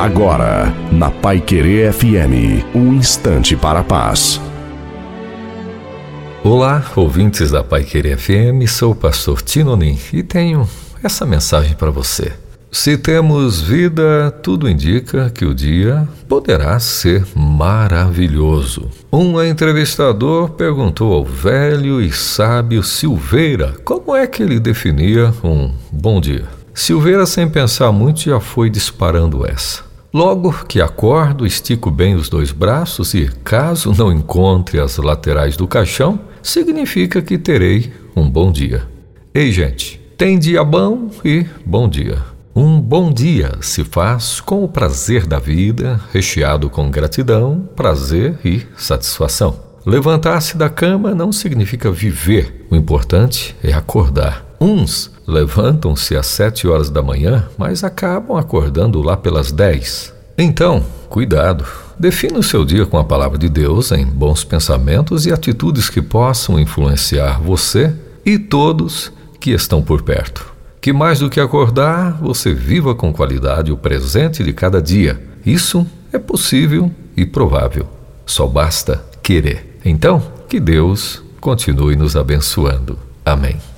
Agora, na Pai Querer FM, um instante para a paz. Olá, ouvintes da Pai Querer FM, sou o pastor Tinonim e tenho essa mensagem para você. Se temos vida, tudo indica que o dia poderá ser maravilhoso. Um entrevistador perguntou ao velho e sábio Silveira como é que ele definia um bom dia. Silveira, sem pensar muito, já foi disparando essa. Logo que acordo, estico bem os dois braços e, caso não encontre as laterais do caixão, significa que terei um bom dia. Ei, gente, tem dia bom e bom dia. Um bom dia se faz com o prazer da vida, recheado com gratidão, prazer e satisfação. Levantar-se da cama não significa viver, o importante é acordar. Uns levantam-se às sete horas da manhã, mas acabam acordando lá pelas dez. Então, cuidado. Defina o seu dia com a palavra de Deus em bons pensamentos e atitudes que possam influenciar você e todos que estão por perto. Que mais do que acordar, você viva com qualidade o presente de cada dia. Isso é possível e provável. Só basta querer. Então, que Deus continue nos abençoando. Amém.